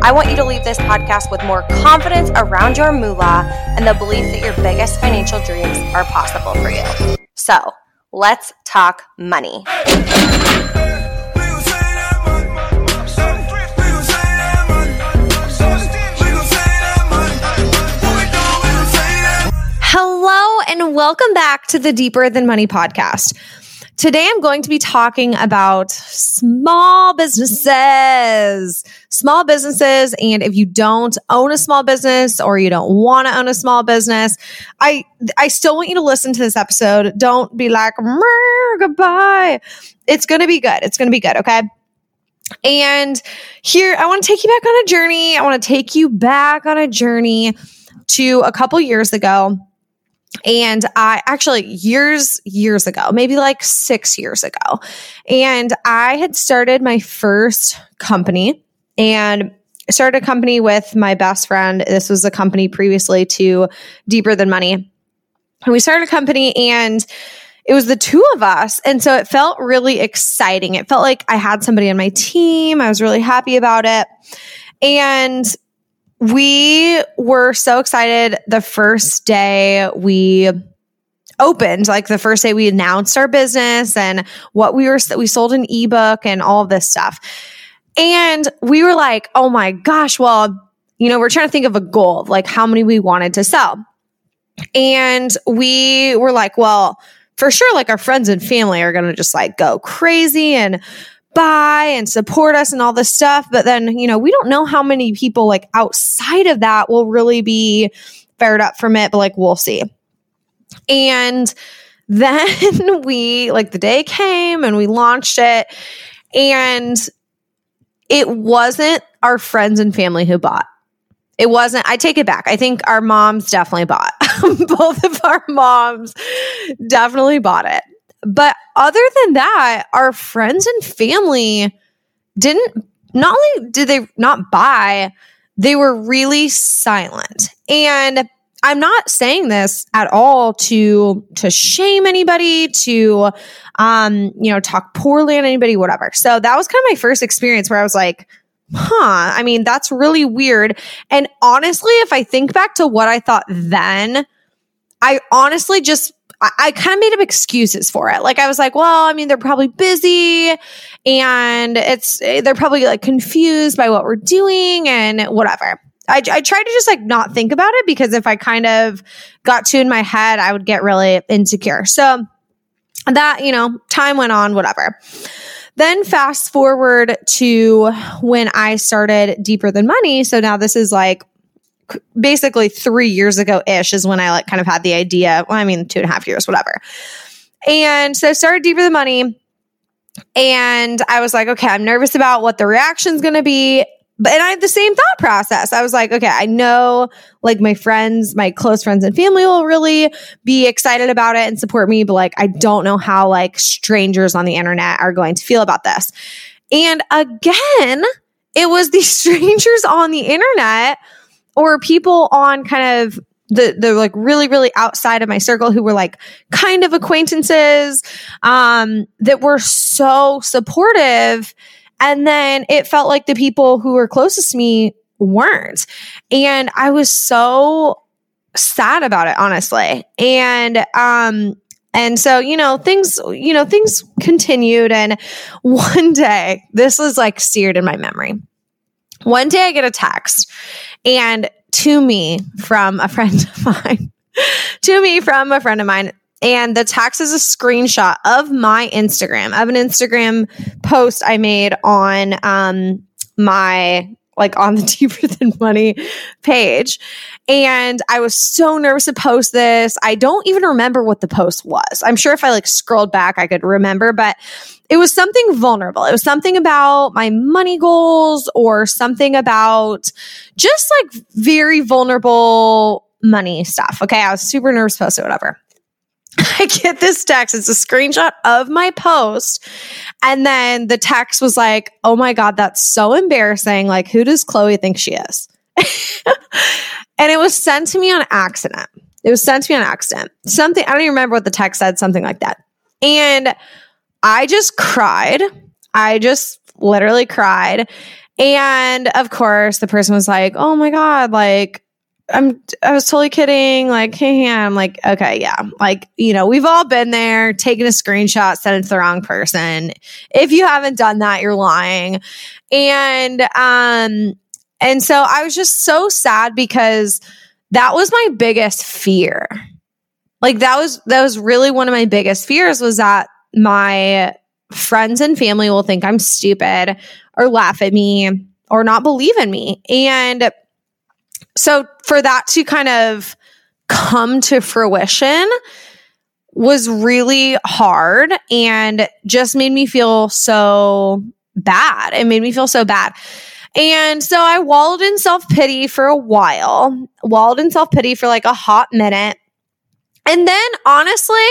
I want you to leave this podcast with more confidence around your moolah and the belief that your biggest financial dreams are possible for you. So, let's talk money. Hello, and welcome back to the Deeper Than Money podcast. Today, I'm going to be talking about small businesses, small businesses. And if you don't own a small business or you don't want to own a small business, I, I still want you to listen to this episode. Don't be like, goodbye. It's going to be good. It's going to be good. Okay. And here, I want to take you back on a journey. I want to take you back on a journey to a couple years ago and I actually years, years ago, maybe like six years ago, and I had started my first company and started a company with my best friend. This was a company previously to Deeper Than Money. And we started a company and it was the two of us. And so it felt really exciting. It felt like I had somebody on my team. I was really happy about it. And we were so excited the first day we opened like the first day we announced our business and what we were we sold an ebook and all of this stuff. And we were like oh my gosh well you know we're trying to think of a goal like how many we wanted to sell. And we were like well for sure like our friends and family are going to just like go crazy and buy and support us and all this stuff. But then, you know, we don't know how many people like outside of that will really be fired up from it, but like we'll see. And then we, like, the day came and we launched it, and it wasn't our friends and family who bought. It wasn't, I take it back. I think our moms definitely bought. Both of our moms definitely bought it. But other than that, our friends and family didn't, not only did they not buy, they were really silent. And I'm not saying this at all to to shame anybody, to um, you know, talk poorly on anybody, whatever. So that was kind of my first experience where I was like, huh, I mean, that's really weird. And honestly, if I think back to what I thought then, I honestly just I, I kind of made up excuses for it. Like I was like, well, I mean, they're probably busy and it's, they're probably like confused by what we're doing and whatever. I, I tried to just like not think about it because if I kind of got to in my head, I would get really insecure. So that, you know, time went on, whatever. Then fast forward to when I started Deeper Than Money. So now this is like basically three years ago ish is when I like kind of had the idea. Well, I mean, two and a half years, whatever. And so I started Deeper Than Money. And I was like, okay, I'm nervous about what the reaction's going to be. But and I had the same thought process. I was like, okay, I know like my friends, my close friends and family will really be excited about it and support me, but like I don't know how like strangers on the internet are going to feel about this. And again, it was these strangers on the internet or people on kind of the the like really really outside of my circle who were like kind of acquaintances um that were so supportive. And then it felt like the people who were closest to me weren't. And i was so sad about it honestly. And um and so you know things you know things continued. And one day this was like seared in my memory one day I get a text and to me from a friend of mine, to me from a friend of mine. And the text is a screenshot of my Instagram, of an Instagram post I made on um, my like on the deeper than money page. And I was so nervous to post this. I don't even remember what the post was. I'm sure if I like scrolled back, I could remember, but it was something vulnerable. It was something about my money goals or something about just like very vulnerable money stuff. Okay. I was super nervous to post it, whatever. I get this text. It's a screenshot of my post. And then the text was like, Oh my God, that's so embarrassing. Like, who does Chloe think she is? and it was sent to me on accident. It was sent to me on accident. Something, I don't even remember what the text said, something like that. And I just cried. I just literally cried. And of course, the person was like, Oh my God, like, I'm I was totally kidding. Like, hey, I'm like, okay, yeah. Like, you know, we've all been there, taken a screenshot, sent it to the wrong person. If you haven't done that, you're lying. And um, and so I was just so sad because that was my biggest fear. Like that was that was really one of my biggest fears was that my friends and family will think I'm stupid or laugh at me or not believe in me. And so for that to kind of come to fruition was really hard and just made me feel so bad. It made me feel so bad. And so I wallowed in self pity for a while, wallowed in self pity for like a hot minute. And then honestly,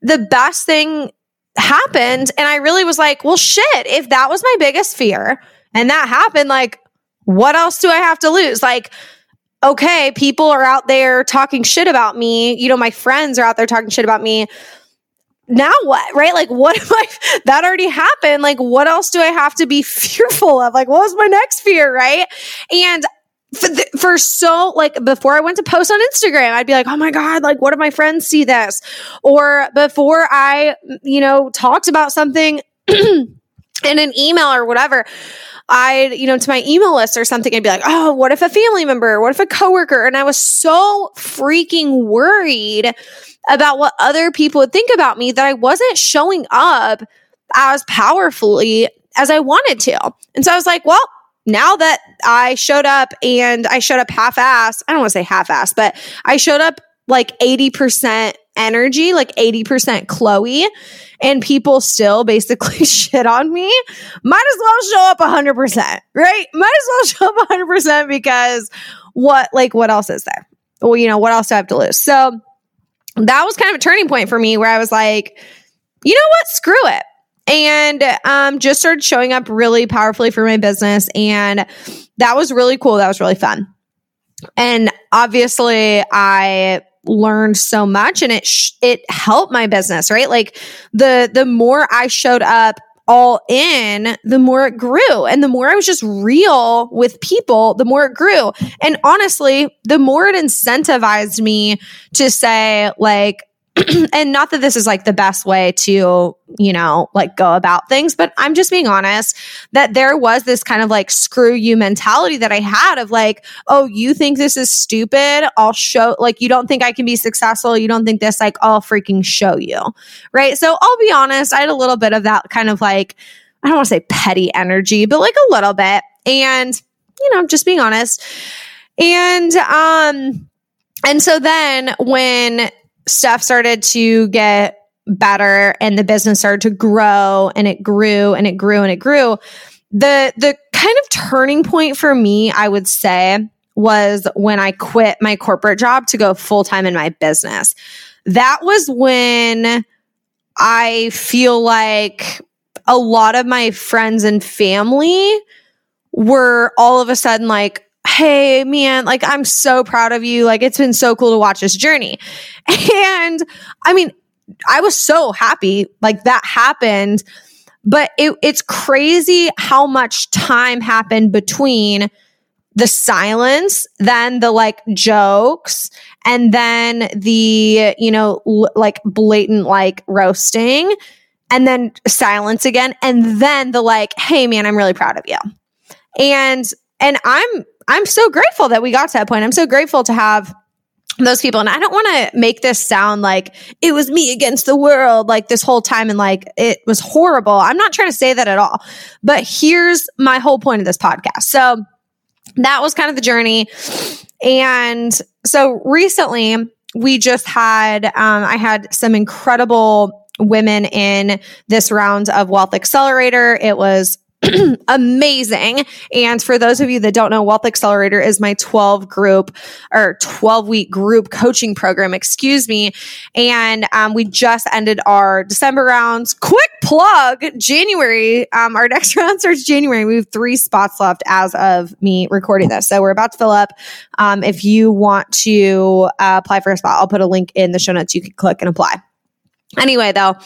the best thing happened. And I really was like, well, shit, if that was my biggest fear and that happened, like, what else do I have to lose? Like, okay, people are out there talking shit about me. You know, my friends are out there talking shit about me. Now what? Right? Like, what am I? That already happened. Like, what else do I have to be fearful of? Like, what was my next fear? Right. And for, for so like before I went to post on Instagram, I'd be like, oh my God, like what if my friends see this? Or before I, you know, talked about something in an email or whatever, I'd, you know, to my email list or something, I'd be like, oh, what if a family member? What if a coworker? And I was so freaking worried about what other people would think about me that I wasn't showing up as powerfully as I wanted to. And so I was like, well, now that I showed up and I showed up half ass, I don't want to say half ass, but I showed up like 80% energy, like 80% Chloe, and people still basically shit on me, might as well show up 100%, right? Might as well show up 100% because what, like, what else is there? Well, you know, what else do I have to lose? So that was kind of a turning point for me where I was like, you know what? Screw it. And um, just started showing up really powerfully for my business. And that was really cool. That was really fun. And obviously, I learned so much and it sh- it helped my business, right? Like the the more I showed up all in, the more it grew. And the more I was just real with people, the more it grew. And honestly, the more it incentivized me to say, like, and not that this is like the best way to, you know, like go about things, but I'm just being honest that there was this kind of like screw you mentality that I had of like, oh, you think this is stupid? I'll show, like, you don't think I can be successful. You don't think this, like, I'll freaking show you. Right. So I'll be honest, I had a little bit of that kind of like, I don't want to say petty energy, but like a little bit. And, you know, just being honest. And, um, and so then when stuff started to get better and the business started to grow and it grew and it grew and it grew. The the kind of turning point for me i would say was when i quit my corporate job to go full time in my business. That was when i feel like a lot of my friends and family were all of a sudden like hey man like i'm so proud of you. Like it's been so cool to watch this journey. And i mean i was so happy like that happened. But it, it's crazy how much time happened between the silence then the like jokes and then the you know l- like blatant like roasting and then silence again and then the like hey man i'm really proud of you. And and i'm I'm so grateful that we got to that point. I'm so grateful to have those people. And I don't want to make this sound like it was me against the world, like this whole time and like it was horrible. I'm not trying to say that at all. But here's my whole point of this podcast. So that was kind of the journey. And so recently, we just had, um, I had some incredible women in this round of Wealth Accelerator. It was amazing. And for those of you that don't know, Wealth Accelerator is my 12 group or 12 week group coaching program, excuse me. And um, we just ended our December rounds. Quick plug January. Um, our next round starts January. We have three spots left as of me recording this. So we're about to fill up. Um, if you want to uh, apply for a spot, I'll put a link in the show notes. You can click and apply. Anyway, though,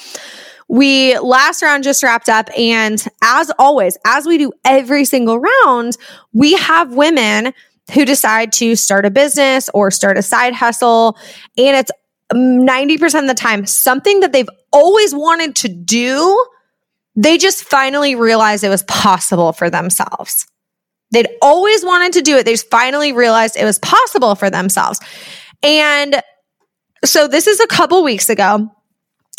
we last round just wrapped up. And as always, as we do every single round, we have women who decide to start a business or start a side hustle. And it's um, 90% of the time something that they've always wanted to do. They just finally realized it was possible for themselves. They'd always wanted to do it. They just finally realized it was possible for themselves. And so this is a couple weeks ago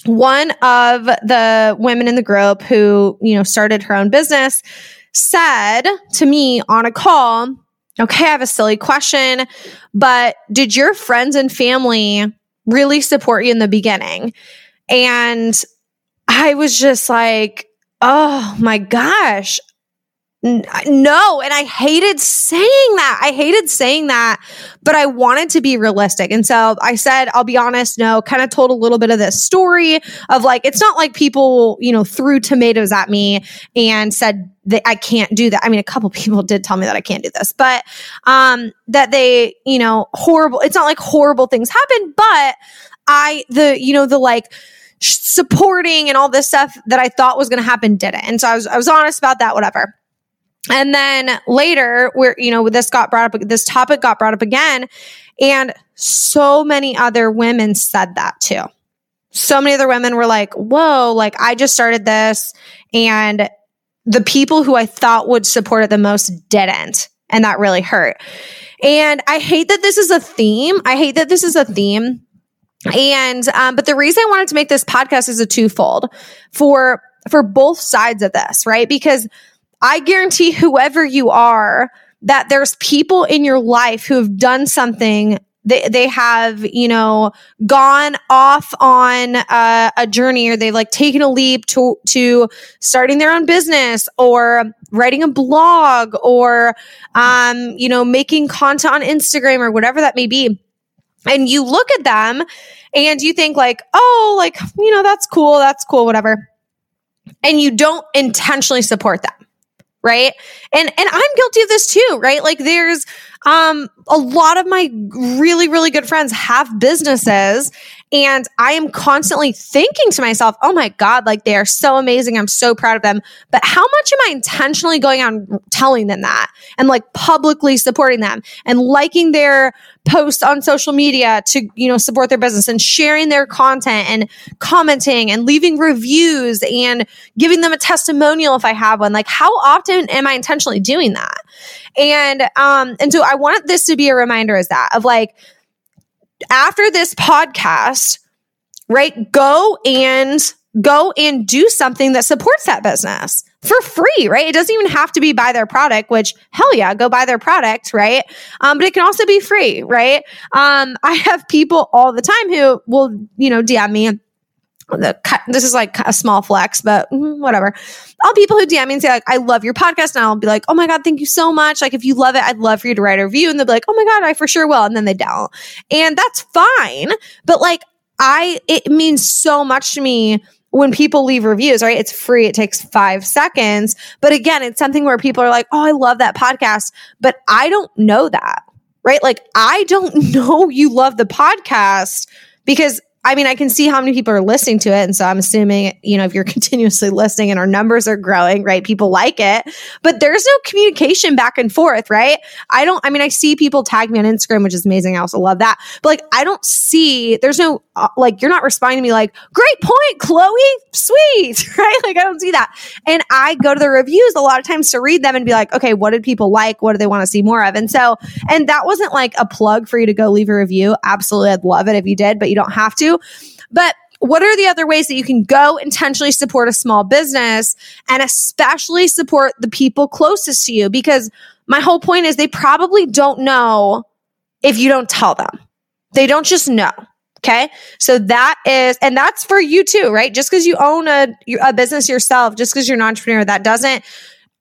one of the women in the group who, you know, started her own business said to me on a call, okay, I have a silly question, but did your friends and family really support you in the beginning? And I was just like, oh my gosh, no. And I hated saying that. I hated saying that, but I wanted to be realistic. And so I said, I'll be honest, no, kind of told a little bit of this story of like, it's not like people, you know, threw tomatoes at me and said that I can't do that. I mean, a couple people did tell me that I can't do this, but, um, that they, you know, horrible, it's not like horrible things happen, but I, the, you know, the like, supporting and all this stuff that I thought was going to happen didn't. And so I was, I was honest about that, whatever. And then later, where, you know, this got brought up, this topic got brought up again. And so many other women said that too. So many other women were like, whoa, like I just started this and the people who I thought would support it the most didn't. And that really hurt. And I hate that this is a theme. I hate that this is a theme. And, um, but the reason I wanted to make this podcast is a twofold for, for both sides of this, right? Because I guarantee whoever you are that there's people in your life who have done something they, they have, you know, gone off on a, a journey or they've like taken a leap to, to starting their own business or writing a blog or, um, you know, making content on Instagram or whatever that may be. And you look at them and you think like, oh, like, you know, that's cool. That's cool. Whatever. And you don't intentionally support them right? And and i'm guilty of this too right? Like there's um a lot of my really really good friends have businesses and I am constantly thinking to myself, oh my God, like they are so amazing. I'm so proud of them. But how much am I intentionally going on telling them that and like publicly supporting them and liking their posts on social media to, you know, support their business and sharing their content and commenting and leaving reviews and giving them a testimonial if I have one? Like, how often am I intentionally doing that? And, um, and so I want this to be a reminder as that of like, after this podcast, right, go and go and do something that supports that business for free, right? It doesn't even have to be buy their product, which hell yeah, go buy their product, right? Um, but it can also be free, right? Um, I have people all the time who will, you know, DM me the this is like a small flex, but mm, whatever. All people who DM me and say like, "I love your podcast," and I'll be like, "Oh my god, thank you so much! Like, if you love it, I'd love for you to write a review." And they'll be like, "Oh my god, I for sure will," and then they don't, and that's fine. But like, I it means so much to me when people leave reviews, right? It's free. It takes five seconds. But again, it's something where people are like, Oh, I love that podcast, but I don't know that, right? Like, I don't know you love the podcast because I mean, I can see how many people are listening to it. And so I'm assuming, you know, if you're continuously listening and our numbers are growing, right? People like it, but there's no communication back and forth, right? I don't, I mean, I see people tag me on Instagram, which is amazing. I also love that. But like, I don't see, there's no, uh, like, you're not responding to me like, great point, Chloe, sweet, right? Like, I don't see that. And I go to the reviews a lot of times to read them and be like, okay, what did people like? What do they want to see more of? And so, and that wasn't like a plug for you to go leave a review. Absolutely. I'd love it if you did, but you don't have to. But what are the other ways that you can go intentionally support a small business and especially support the people closest to you? Because my whole point is they probably don't know if you don't tell them. They don't just know. Okay. So that is, and that's for you too, right? Just because you own a, a business yourself, just because you're an entrepreneur, that doesn't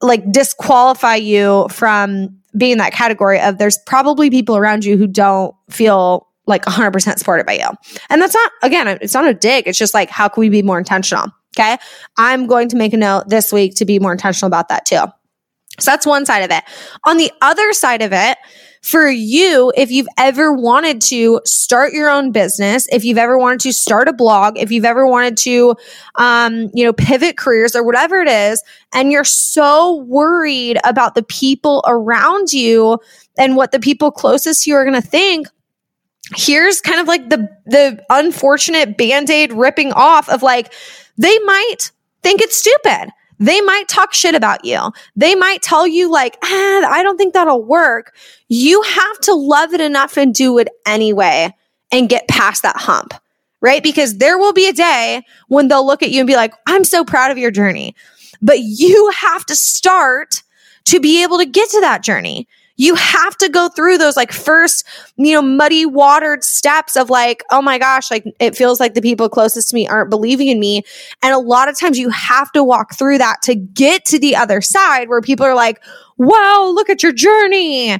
like disqualify you from being that category of there's probably people around you who don't feel like 100% supported by you. And that's not, again, it's not a dig. It's just like, how can we be more intentional? Okay. I'm going to make a note this week to be more intentional about that too. So that's one side of it. On the other side of it, for you, if you've ever wanted to start your own business, if you've ever wanted to start a blog, if you've ever wanted to, um, you know, pivot careers or whatever it is, and you're so worried about the people around you and what the people closest to you are going to think, here's kind of like the the unfortunate band-aid ripping off of like they might think it's stupid they might talk shit about you. They might tell you, like, ah, I don't think that'll work. You have to love it enough and do it anyway and get past that hump, right? Because there will be a day when they'll look at you and be like, I'm so proud of your journey. But you have to start to be able to get to that journey you have to go through those like first, you know, muddy watered steps of like, oh my gosh, like it feels like the people closest to me aren't believing in me. And a lot of times you have to walk through that to get to the other side where people are like, wow, look at your journey.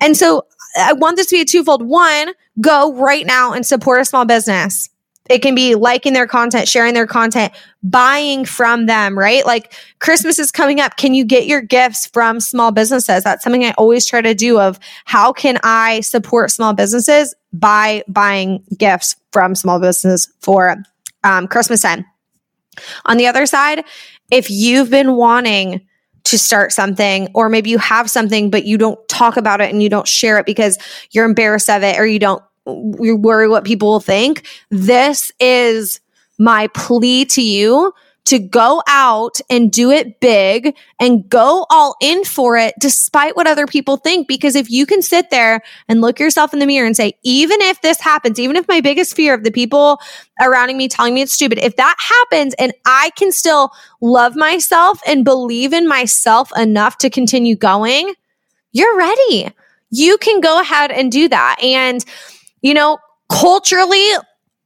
And so I want this to be a twofold. One, go right now and support a small business. It can be liking their content, sharing their content, buying from them, right? Like Christmas is coming up. Can you get your gifts from small businesses? That's something I always try to do of how can I support small businesses by buying gifts from small business for um, Christmas time. On the other side, if you've been wanting to start something, or maybe you have something, but you don't talk about it and you don't share it because you're embarrassed of it or you don't you worry what people will think. This is my plea to you to go out and do it big and go all in for it despite what other people think. Because if you can sit there and look yourself in the mirror and say, even if this happens, even if my biggest fear of the people around me telling me it's stupid, if that happens and I can still love myself and believe in myself enough to continue going, you're ready. You can go ahead and do that. And you know, culturally,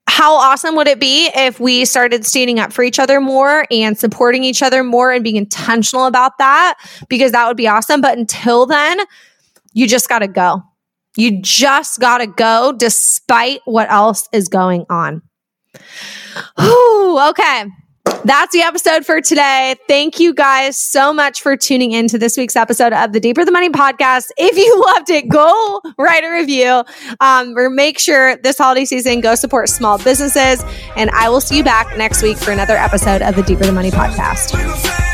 how awesome would it be if we started standing up for each other more and supporting each other more and being intentional about that? Because that would be awesome. But until then, you just got to go. You just got to go despite what else is going on. Ooh, okay. That's the episode for today. Thank you guys so much for tuning in to this week's episode of the Deeper the Money podcast. If you loved it, go write a review um, or make sure this holiday season go support small businesses. And I will see you back next week for another episode of the Deeper the Money podcast.